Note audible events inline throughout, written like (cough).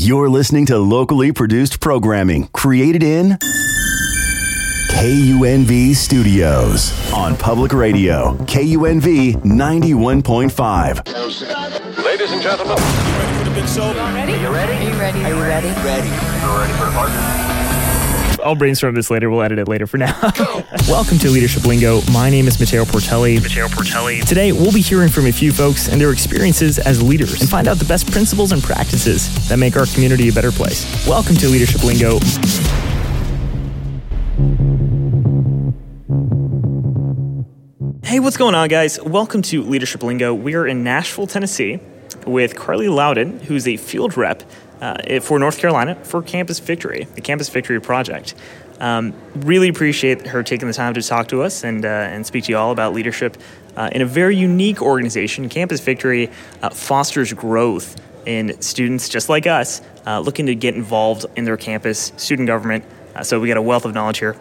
You're listening to locally produced programming created in KUNV Studios on public radio, KUNV 91.5. Ladies and gentlemen, Ready? Are you ready? Are you ready? Are you ready? ready for the party? I'll brainstorm this later. We'll edit it later for now. (laughs) Welcome to Leadership Lingo. My name is Mateo Portelli. Mateo Portelli. Today, we'll be hearing from a few folks and their experiences as leaders and find out the best principles and practices that make our community a better place. Welcome to Leadership Lingo. Hey, what's going on, guys? Welcome to Leadership Lingo. We are in Nashville, Tennessee, with Carly Loudon, who's a field rep uh, for North Carolina for Campus Victory, the Campus Victory Project. Um, really appreciate her taking the time to talk to us and, uh, and speak to you all about leadership uh, in a very unique organization. Campus Victory uh, fosters growth in students just like us uh, looking to get involved in their campus student government. Uh, so we got a wealth of knowledge here.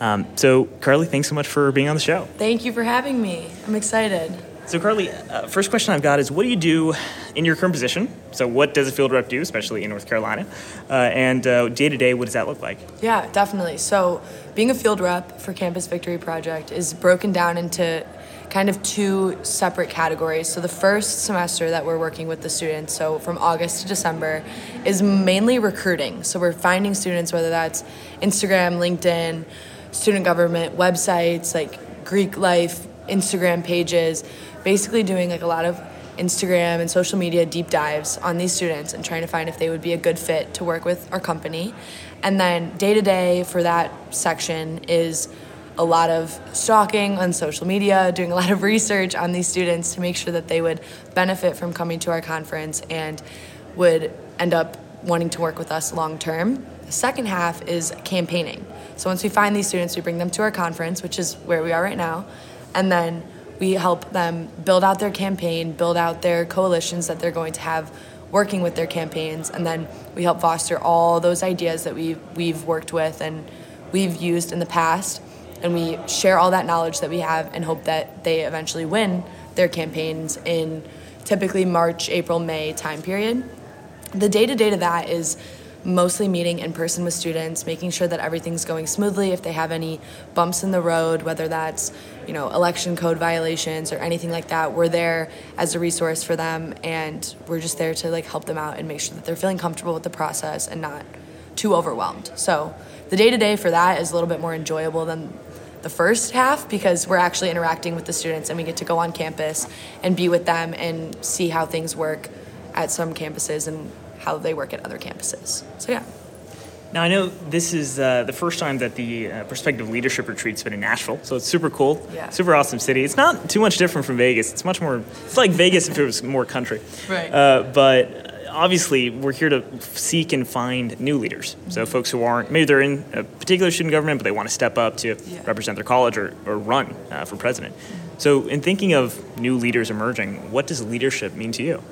Um, so, Carly, thanks so much for being on the show. Thank you for having me. I'm excited. So, Carly, uh, first question I've got is what do you do in your current position? So, what does a field rep do, especially in North Carolina? Uh, and day to day, what does that look like? Yeah, definitely. So, being a field rep for Campus Victory Project is broken down into kind of two separate categories. So, the first semester that we're working with the students, so from August to December, is mainly recruiting. So, we're finding students, whether that's Instagram, LinkedIn, student government websites like Greek life, Instagram pages, basically doing like a lot of Instagram and social media deep dives on these students and trying to find if they would be a good fit to work with our company. And then day to day for that section is a lot of stalking on social media, (laughs) doing a lot of research on these students to make sure that they would benefit from coming to our conference and would end up wanting to work with us long term. The second half is campaigning. So once we find these students, we bring them to our conference, which is where we are right now, and then we help them build out their campaign, build out their coalitions that they're going to have working with their campaigns, and then we help foster all those ideas that we've, we've worked with and we've used in the past, and we share all that knowledge that we have and hope that they eventually win their campaigns in typically March, April, May time period. The day to day to that is mostly meeting in person with students, making sure that everything's going smoothly. If they have any bumps in the road, whether that's you know election code violations or anything like that, we're there as a resource for them, and we're just there to like help them out and make sure that they're feeling comfortable with the process and not too overwhelmed. So the day to day for that is a little bit more enjoyable than the first half because we're actually interacting with the students and we get to go on campus and be with them and see how things work at some campuses and how they work at other campuses. So yeah. Now I know this is uh, the first time that the uh, Prospective Leadership Retreat's been in Nashville, so it's super cool, Yeah. super awesome city. It's not too much different from Vegas. It's much more. It's like Vegas if it was more country. Right. Uh, but obviously, we're here to seek and find new leaders. So folks who aren't maybe they're in a particular student government, but they want to step up to Yeah. represent their college or, or run uh, for president. So in thinking of new leaders emerging, what does leadership mean to you?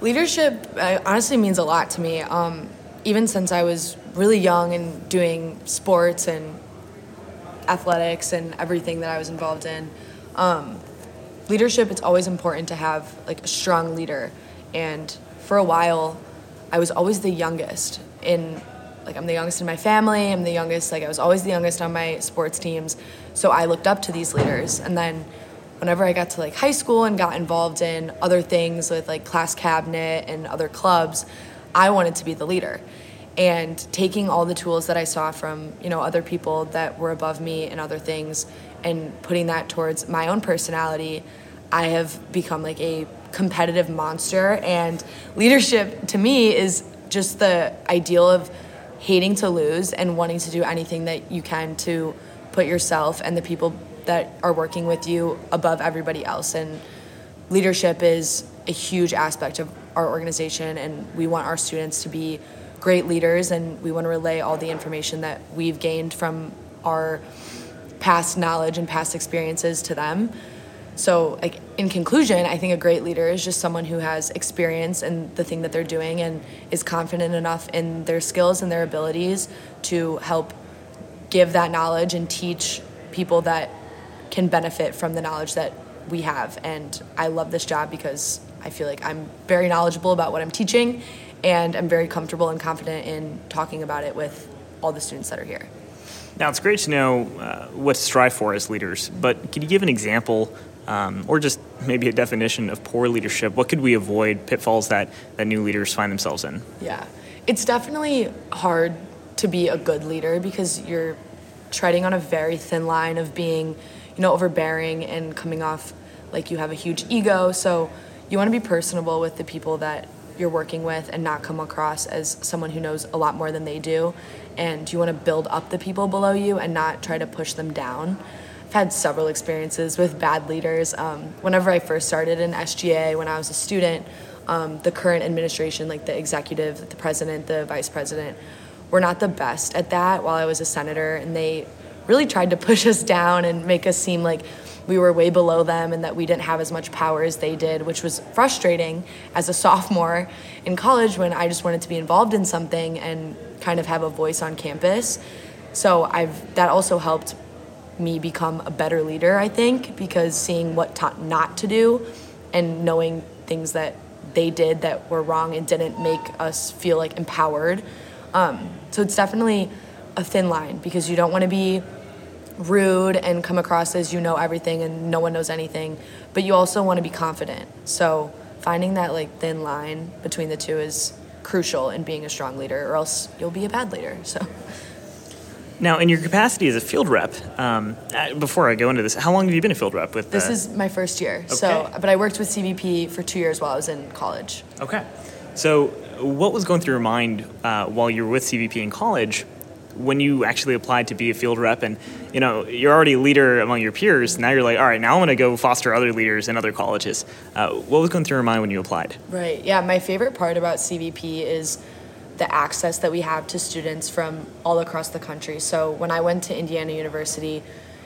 Leadership uh, honestly means a lot to me. Um, even since I was really young and doing sports and athletics and everything that I was involved in, um, leadership it's always important to have like a strong leader. And for a while, I was always the youngest in like I'm the youngest in my family. I'm the youngest like I was always the youngest on my sports teams. So I looked up to these leaders, and then whenever I got to like high school and got involved in other things with like class cabinet and other clubs, I wanted to be the leader. And taking all the tools that I saw from, you know, other people that were above me and other things and putting that towards my own personality, I have become like a competitive monster and leadership to me is just the ideal of hating to lose and wanting to do anything that you can to put yourself and the people that are working with you above everybody else. And leadership is a huge aspect of our organization, and we want our students to be great leaders, and we want to relay all the information that we've gained from our past knowledge and past experiences to them. So, like in conclusion, I think a great leader is just someone who has experience in the thing that they're doing and is confident enough in their skills and their abilities to help give that knowledge and teach people that can benefit from the knowledge that we have. And I love this job because I feel like I'm very knowledgeable about what I'm teaching and I'm very comfortable and confident in talking about it with all the students that are here. Now, it's great to know uh, what to strive for as leaders, but can you give an example um, or just maybe a definition of poor leadership? What could we avoid pitfalls that, that new leaders find themselves in? Yeah, it's definitely hard to be a good leader because you're treading on a very thin line of being, you know, overbearing and coming off like you have a huge ego. So you want to be personable with the people that you're working with and not come across as someone who knows a lot more than they do. And you want to build up the people below you and not try to push them down. I've had several experiences with bad leaders. Um, whenever I first started in SGA, when I was a student, um, the current administration, like the executive, the president, the vice president, were not the best at that while I was a senator. And they really tried to push us down and make us seem like we were way below them and that we didn't have as much power as they did, which was frustrating as a sophomore in college when I just wanted to be involved in something and kind of have a voice on campus. So I've that also helped me become a better leader, I think, because seeing what ta- not to do and knowing things that they did that were wrong and didn't make us feel like empowered. Um, so it's definitely a thin line because you don't want to be rude and come across as you know everything and no one knows anything, but you also want to be confident. So finding that like thin line between the two is crucial in being a strong leader, or else you'll be a bad leader. So. Now, in your capacity as a field rep, um, uh, before I go into this, how long have you been a field rep with? This uh, is my first year. So, but I worked with CVP for two years while I was in college. Okay. So, what was going through your mind uh, while you were with CVP in college when you actually applied to be a field rep? And you know, you're already a leader among your peers. Now you're like, all right, now I'm going to go foster other leaders in other colleges. Uh, what was going through your mind when you applied? Right. Yeah. My favorite part about CVP is the access that we have to students from all across the country. So when I went to Indiana University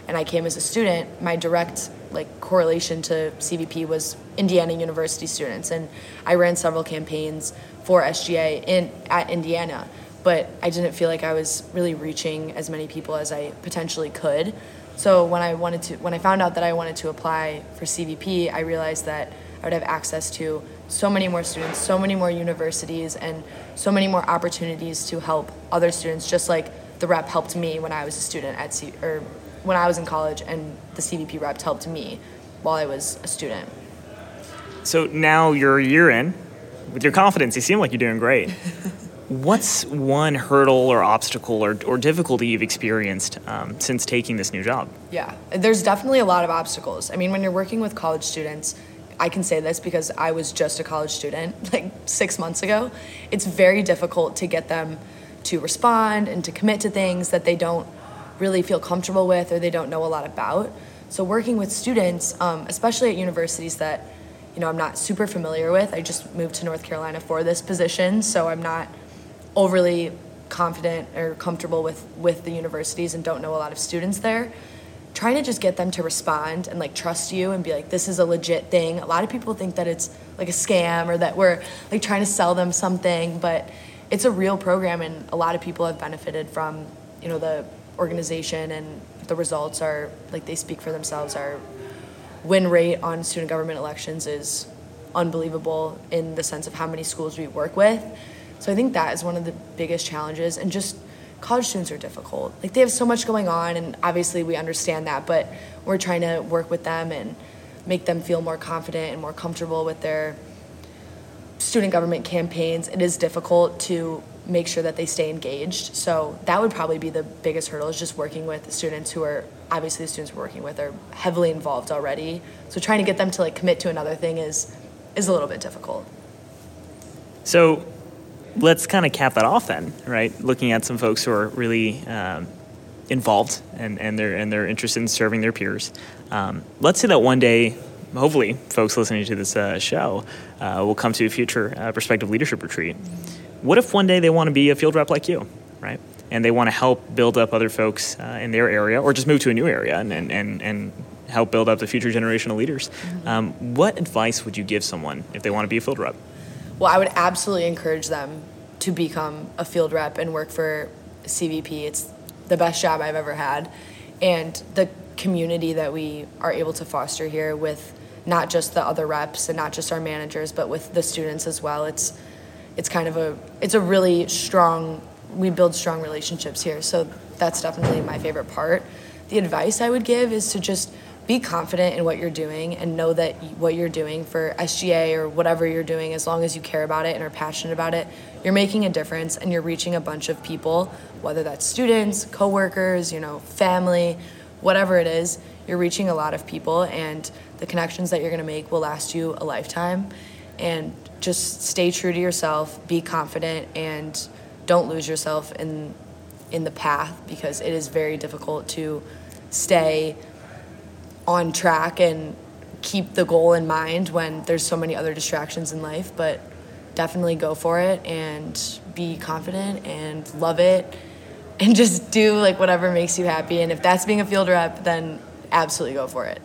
and I came as a student, my direct like correlation to CVP was Indiana University students, and I ran several campaigns for SGA in at Indiana. But I didn't feel like I was really reaching as many people as I potentially could. So when I wanted to, when I found out that I wanted to apply for CVP, I realized that I would have access to so many more students, so many more universities, and so many more opportunities to help other students, just like the rep helped me when I was a student at C, or when I was in college, and the CVP rep helped me while I was a student. So now you're a year in. With your confidence, you seem like you're doing great. (laughs) What's one hurdle or obstacle or, or difficulty you've experienced um, since taking this new job? Yeah, there's definitely a lot of obstacles. I mean, when you're working with college students, I can say this because I was just a college student (laughs) like six months ago. It's very difficult to get them to respond and to commit to things that they don't really feel comfortable with or they don't know a lot about. So, working with students, um, especially at universities that you know I'm not super familiar with, I just moved to North Carolina for this position, so I'm not overly confident or comfortable with with the universities and don't know a lot of students there trying to just get them to respond and like trust you and be like this is a legit thing a lot of people think that it's like a scam or that we're like trying to sell them something but it's a real program and a lot of people have benefited from you know the organization and the results are like they speak for themselves our win rate on student government elections is unbelievable in the sense of how many schools we work with. So I think that is one of the biggest challenges and just college students are difficult. Like they have so much going on and obviously we understand that, but we're trying to work with them and make them feel more confident and more comfortable with their student government campaigns. It is difficult to make sure that they stay engaged. So that would probably be the biggest hurdle is just working with students who are obviously the students we're working with are heavily involved already. So trying to get them to like commit to another thing is is a little bit difficult. So let's kind of cap that off then, right? Looking at some folks who are really um, involved and, and, they're, and they're interested in serving their peers. Um, let's say that one day, hopefully, folks listening to this uh, show uh, will come to a future uh, prospective leadership retreat. What if one day they want to be a field rep like you, right? And they want to help build up other folks uh, in their area or just move to a new area and, and, and, and help build up the future generation of leaders. Um, what advice would you give someone if they want to be a field rep? Well, I would absolutely encourage them to become a field rep and work for CVP. It's the best job I've ever had. And the community that we are able to foster here with not just the other reps and not just our managers, but with the students as well. It's it's kind of a it's a really strong we build strong relationships here. So that's definitely my favorite part. The advice I would give is to just be confident in what you're doing and know that what you're doing for SGA or whatever you're doing, as long as you care about it and are passionate about it, you're making a difference and you're reaching a bunch of people, whether that's students, coworkers, you know, family, whatever it is, you're reaching a lot of people and the connections that you're going to make will last you a lifetime. And just stay true to yourself, be confident and don't lose yourself in in the path because it is very difficult to stay on track and keep the goal in mind when there's so many other distractions in life but definitely go for it and be confident and love it and (laughs) just do like whatever makes you happy and if that's being a field rep then absolutely go for it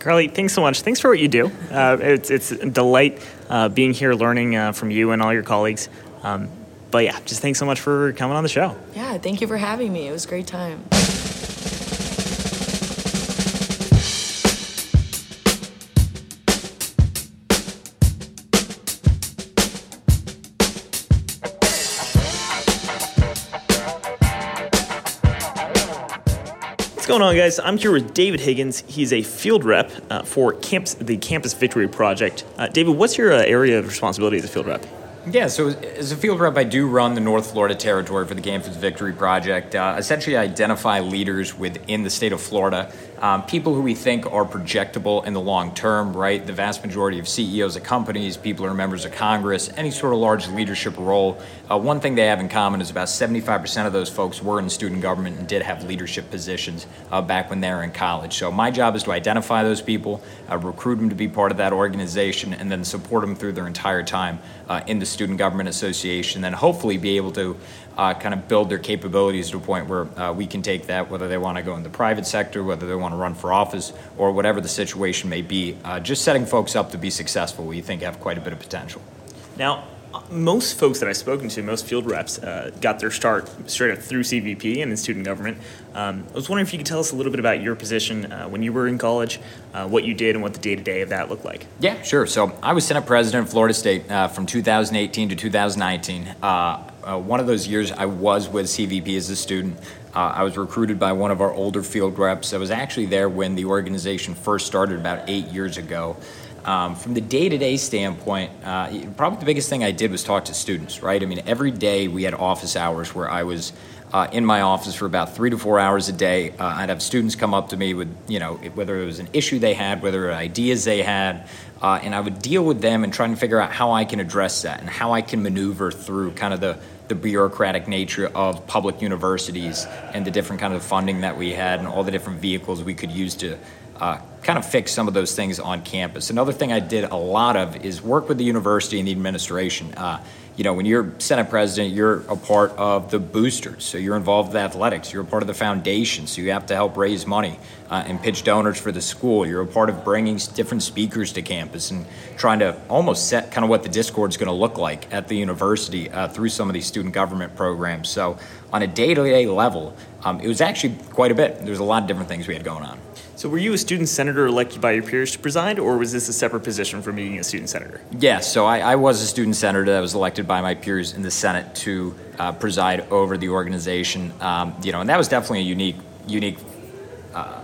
Carly, thanks so much. Thanks for what you do. Uh, it's, it's a delight uh, being here, learning uh, from you and all your colleagues. Um, but yeah, just thanks so much for coming on the show. yeah thank you for having me it was a great time going on, guys? I'm here with David Higgins. He's a field rep uh, for camps, the Campus Victory Project. Uh, David, what's your uh, area of responsibility as a field rep? Yeah, so as a field rep, I do run the North Florida territory for the Campus Victory Project. Uh, essentially, I identify leaders within the state of Florida, um, people who we think are projectable in the long term, right? The vast majority of CEOs of companies, people who are members of Congress, any sort of large leadership role. Uh, one thing they have in common is about 75% of those folks were in student government and did have leadership positions uh, back when they were in college. So my job is to identify those people, uh, recruit them to be part of that organization, and then support them through their entire time uh, in the Student Government Association, then hopefully be able to uh, kind of build their capabilities to a point where uh, we can take that, whether they want to go in the private sector, whether they want to run for office, or whatever the situation may be. Uh, just setting folks up to be successful, we think have quite a bit of potential. Now, most folks that I've spoken to, most field reps, uh, got their start straight up through CVP and in student government. Um, I was wondering if you could tell us a little bit about your position uh, when you were in college, uh, what you did, and what the day to day of that looked like. Yeah, sure. So I was Senate President of Florida State uh, from 2018 to 2019. Uh, uh, one of those years I was with CVP as a student. I was recruited by one of our older field reps. I was actually there when the organization first started about eight years ago. Um, from the day to day standpoint, uh, probably the biggest thing I did was talk to students, right? I mean, every day we had office hours where I was uh, in my office for about three to four hours a day. Uh, I'd have students come up to me with, you know, whether it was an issue they had, whether it ideas they had, uh, and I would deal with them and try to figure out how I can address that and how I can maneuver through kind of the the bureaucratic nature of public universities and the different kind of funding that we had and all the different vehicles we could use to uh, kind of fix some of those things on campus. Another thing I did a lot of is work with the university and the administration. Uh, you know, when you're Senate president, you're a part of the boosters. So you're involved with athletics. You're a part of the foundation. So you have to help raise money uh, and pitch donors for the school. You're a part of bringing different speakers to campus and trying to almost set kind of what the Discord is going to look like at the university uh, through some of these student government programs. So on a day to day level, um, it was actually quite a bit. There's a lot of different things we had going on. So, were you a student senator elected by your peers to preside, or was this a separate position from being a student senator? Yeah, so I, I was a student senator that was elected by my peers in the Senate to uh, preside over the organization. Um, you know, and that was definitely a unique, unique uh,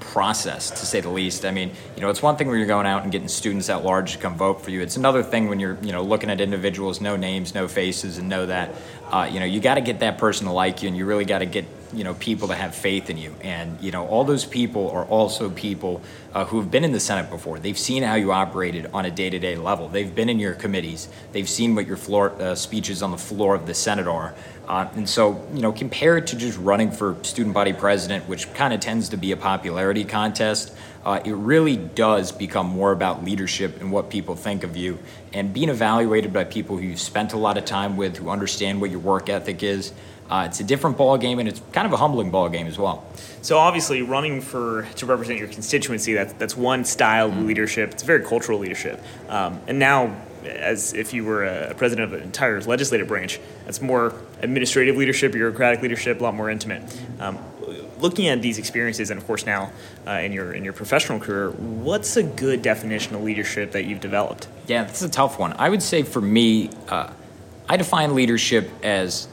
process to say the least. I mean, you know, it's one thing when you're going out and getting students at large to come vote for you. It's another thing when you're, you know, looking at individuals, no names, no faces, and know that, uh, you know, you got to get that person to like you, and you really got to get you know people to have faith in you. And you know all those people are also people uh, who have been in the senate before. They've seen how you operated on a day-to-day level. They've been in your committees. They've seen what your floor uh, speeches on the floor of the senate are. Uh, and so you know compared to just running for student body president which kind of tends to be a popularity contest uh, it really does become more about leadership and what people think of you. And being evaluated by people who you've spent a lot of time with who understand what your work ethic is uh, it's a different ball game, and it's kind of a humbling ball game as well. So obviously, running for to represent your constituency that's that's one style of leadership. It's very cultural leadership, um, and now. As if you were a president of an entire legislative branch, that's more administrative leadership, bureaucratic leadership, a lot more intimate. Um, looking at these experiences, and of course now uh, in your in your professional career, what's a good definition of leadership that you've developed? Yeah, that's a tough one. I would say for me, uh, I define leadership as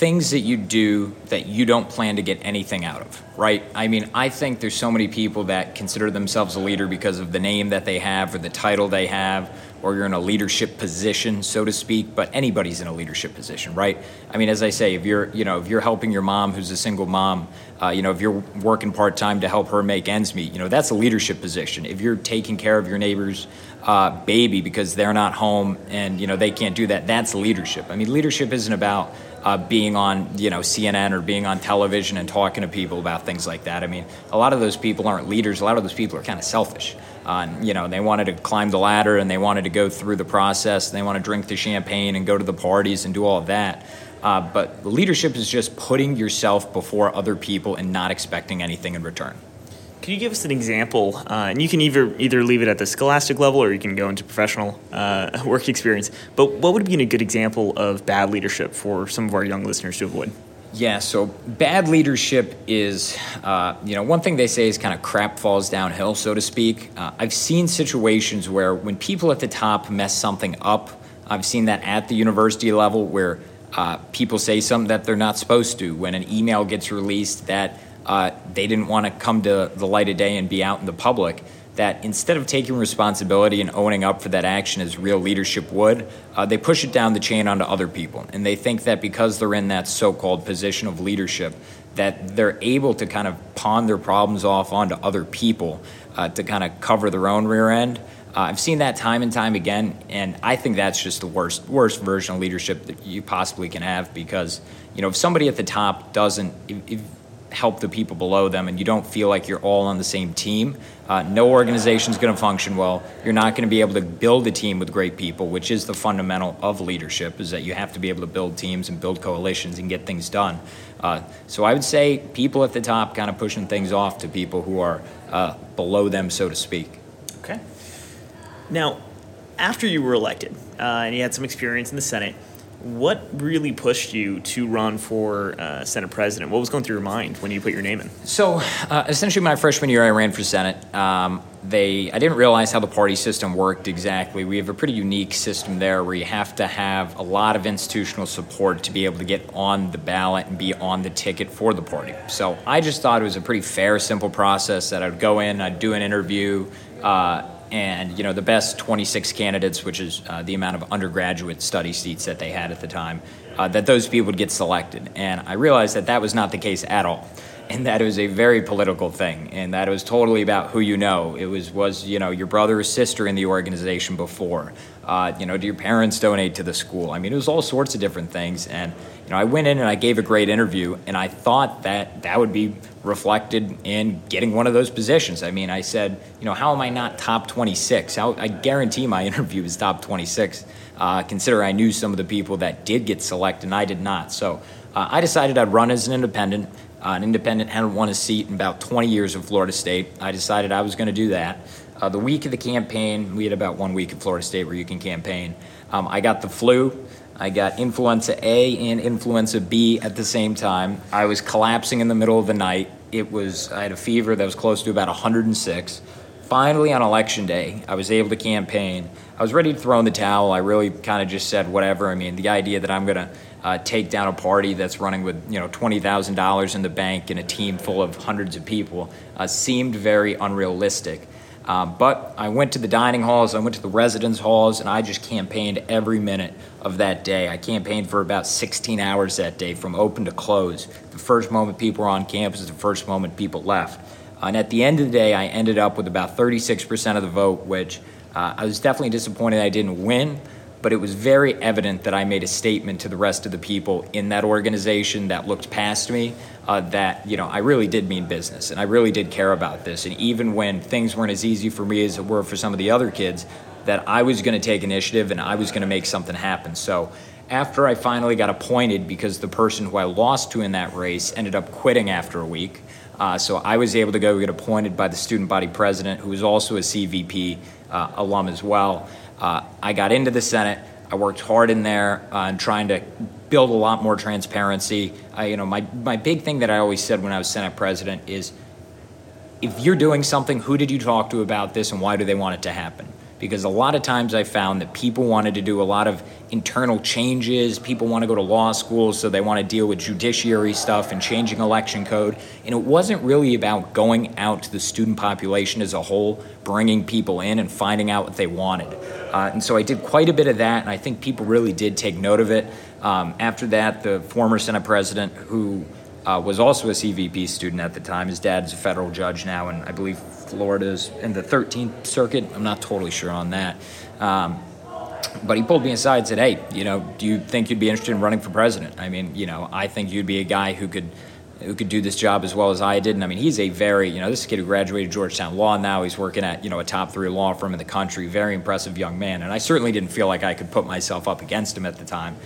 things that you do that you don't plan to get anything out of, right? I mean, I think there's so many people that consider themselves a leader because of the name that they have or the title they have or you're in a leadership position, so to speak, but anybody's in a leadership position, right? I mean, as I say, if you're, you know, if you're helping your mom who's a single mom, uh, you know, if you're working part time to help her make ends meet, you know, that's a leadership position. If you're taking care of your neighbor's uh, baby because they're not home and, you know, they can't do that, that's leadership. I mean, leadership isn't about uh, being on you know CNN or being on television and talking to people about things like that. I mean, a lot of those people aren't leaders. A lot of those people are kind of selfish. Uh, you know, they wanted to climb the ladder and they wanted to go through the process. They want to drink the champagne and go to the parties and do all of that. Uh, but leadership is just putting yourself before other people and not expecting anything in return. Can you give us an example? Uh, and you can either either leave it at the scholastic level or you can go into professional uh, (laughs) work experience. But what would be a good example of bad leadership for some of our young listeners to avoid? Yeah, so bad leadership is, uh, you know, one thing they say is kind of crap falls downhill, so to speak. Uh, I've seen situations where when people at the top mess something up, I've seen that at the university level where uh, people say something that they're not supposed to. When an email gets released that uh, they didn't want to come to the light of day and be out in the public, that instead of taking responsibility and owning up for that action as real leadership would, uh, they push it down the chain onto other people. And they think that because they're in that so called position of leadership, that they're able to kind of pawn their problems off onto other people uh, to kind of cover their own rear end. Uh, I've seen that time and time again, and I think that's just the worst worst version of leadership that you possibly can have because you know if somebody at the top doesn't if, if help the people below them and you don't feel like you're all on the same team, uh, no organization is going to function well. You're not going to be able to build a team with great people, which is the fundamental of leadership, is that you have to be able to build teams and build coalitions and get things done. Uh, so I would say people at the top kind of pushing things off to people who are uh, below them, so to speak. Okay. Now, after you were elected uh, and you had some experience in the Senate, what really pushed you to run for uh, Senate president? What was going through your mind when you put your name in? So, uh, essentially, my freshman year, I ran for Senate. Um, they, I didn't realize how the party system worked exactly. We have a pretty unique system there where you have to have a lot of institutional support to be able to get on the ballot and be on the ticket for the party. So, I just thought it was a pretty fair, simple process that I'd go in, I'd do an interview. Uh, and you know the best 26 candidates, which is uh, the amount of undergraduate study seats that they had at the time, uh, that those people would get selected. And I realized that that was not the case at all, and that was a very political thing, and that was totally about who you know. It was was you know your brother or sister in the organization before. Uh, you know, do your parents donate to the school? I mean, it was all sorts of different things, and you know, I went in and I gave a great interview, and I thought that that would be reflected in getting one of those positions. I mean, I said, you know, how am I not top 26? How, I guarantee my (laughs) interview is top 26. Uh, consider I knew some of the people that did get selected and I did not. So uh, I decided I'd run as an independent. Uh, an independent hadn't won a seat in about 20 years in Florida State. I decided I was going to do that. Uh, the week of the campaign, we had about one week in Florida State where you can campaign. Um, I got the flu. I got influenza A and influenza B at the same time. I was collapsing in the middle of the night. It was I had a fever that was close to about 106. Finally, on election day, I was able to campaign. I was ready to throw in the towel. I really kind of just said whatever. I mean, the idea that I'm going to uh, take down a party that's running with you know twenty thousand dollars in the bank and a team full of hundreds of people uh, seemed very unrealistic. Um, but I went to the dining halls, I went to the residence halls, and I just campaigned every minute of that day. I campaigned for about 16 hours that day from open to close. The first moment people were on campus, the first moment people left. And at the end of the day, I ended up with about 36% of the vote, which uh, I was definitely disappointed I didn't win but it was very evident that I made a statement to the rest of the people in that organization that looked past me uh, that you know I really did mean business and I really did care about this. And even when things weren't as easy for me as it were for some of the other kids, that I was going to take initiative and I was going to make something happen. So after I finally got appointed, because the person who I lost to in that race ended up quitting after a week. Uh, so I was able to go get appointed by the student body president, who was also a CVP uh, alum as well. Uh, I got into the Senate. I worked hard in there uh, trying to build a lot more transparency. You know, my, my big thing that I always said when I was Senate president is if you're doing something, who did you talk to about this and why do they want it to happen? Because a lot of times I found that people wanted to do a lot of internal changes. People want to go to law school, so they want to deal with judiciary stuff and changing election code. And it wasn't really about going out to the student population as a whole, bringing people in and finding out what they wanted. Uh, and so I did quite a bit of that, and I think people really did take note of it. Um, after that, the former Senate president, who uh, was also a CVP student at the time. His dad's a federal judge now, and I believe Florida's in the 13th Circuit. I'm not totally sure on that. Um, but he pulled me aside and said, "Hey, you know, do you think you'd be interested in running for president? I mean, you know, I think you'd be a guy who could." Who could do this job as well as I did? And I mean, he's a very, you know, this kid who graduated Georgetown Law now. He's working at, you know, a top three law firm in the country. Very impressive young man. And I certainly didn't feel like I could put myself up against him at the time.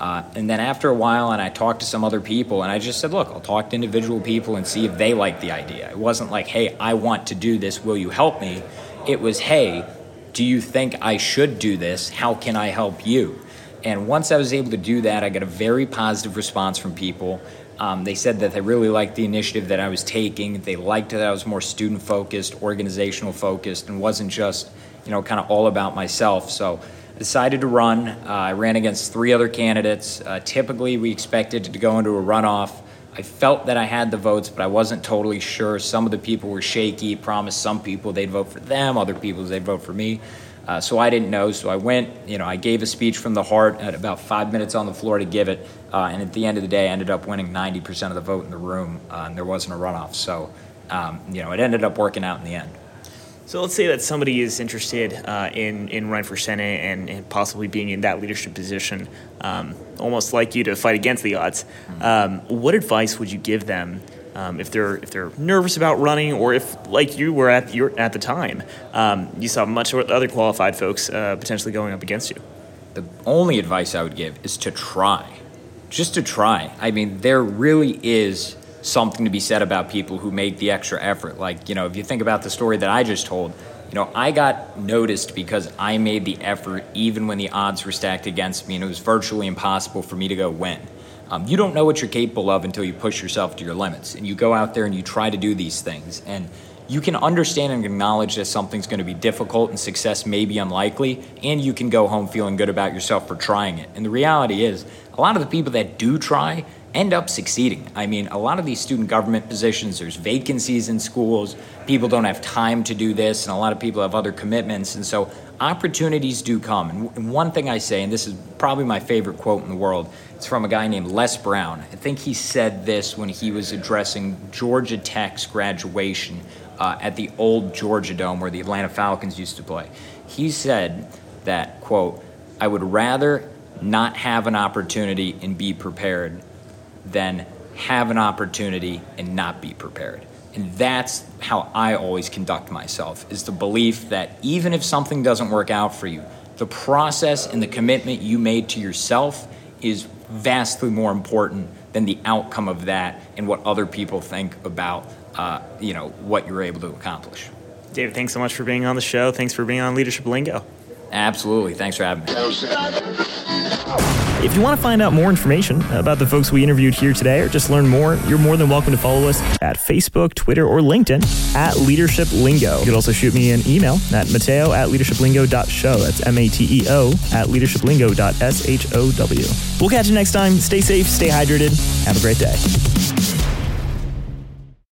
Uh, and then after a while, and I talked to some other people, and I just said, look, I'll talk to individual people and see if they like the idea. It wasn't like, hey, I want to do this, will you help me? It was, hey, do you think I should do this? How can I help you? And once I was able to do that, I got a very positive response from people. Um, they said that they really liked the initiative that I was taking. They liked that I was more student focused, organizational focused, and wasn't just, you know, kind of all about myself. So decided to run. Uh, I ran against three other candidates. Uh, typically, we expected to go into a runoff. I felt that I had the votes, but I wasn't totally sure. Some of the people were shaky, promised some people they'd vote for them, other people they'd vote for me. Uh, so I didn't know. So I went, you know, I gave a speech from the heart at about five minutes on the floor to give it. Uh, and at the end of the day, I ended up winning 90% of the vote in the room, uh, and there wasn't a runoff. So, um, you know, it ended up working out in the end. So let's say that somebody is interested uh, in in running for senate and, and, possibly being in that leadership position, um, almost like you to fight against the odds. Mm-hmm. Um, what advice would you give them um, if they're if they're nervous about running, or if like you were at your at the time, um, you saw much other qualified folks uh, potentially going up against you? The only advice I would give is to try, just to try. I mean, there really is something to be said about people who make the extra effort. Like, you know, if you think about the story that I just told, you know, I got noticed because I made the effort even when the odds were stacked against me and it was virtually impossible for me to go win. Um, you don't know what you're capable of until you push yourself to your limits and you go out there and you try to do these things. And you can understand and acknowledge that something's going to be difficult and success may be unlikely, and you can go home feeling good about yourself for trying it. And the reality is, a lot of the people that do try end up succeeding. I mean, a lot of these student government positions, there's vacancies in schools, people don't have time to do this, and a lot of people have other commitments. And so opportunities do come. And one thing I say, and this is probably my favorite quote in the world, it's from a guy named Les Brown. I think he said this when he was addressing Georgia Tech's graduation uh, at the old Georgia Dome where the Atlanta Falcons used to play. He said that, quote, I would rather not have an opportunity and be prepared than have an opportunity and not be prepared. And that's how I always conduct myself is the belief that even if something doesn't work out for you, the process and the commitment you made to yourself is vastly more important than the outcome of that and what other people think about uh, you know what you're able to accomplish. David, thanks so much for being on the show. Thanks for being on Leadership Lingo. Absolutely. Thanks for having me. If you want to find out more information about the folks we interviewed here today or just learn more, you're more than welcome to follow us at Facebook, Twitter, or LinkedIn at Leadership Lingo. You could also shoot me an email at mateo at leadershiplingo.show. That's M A T E O at leadershiplingo.show. We'll catch you next time. Stay safe, stay hydrated. Have a great day.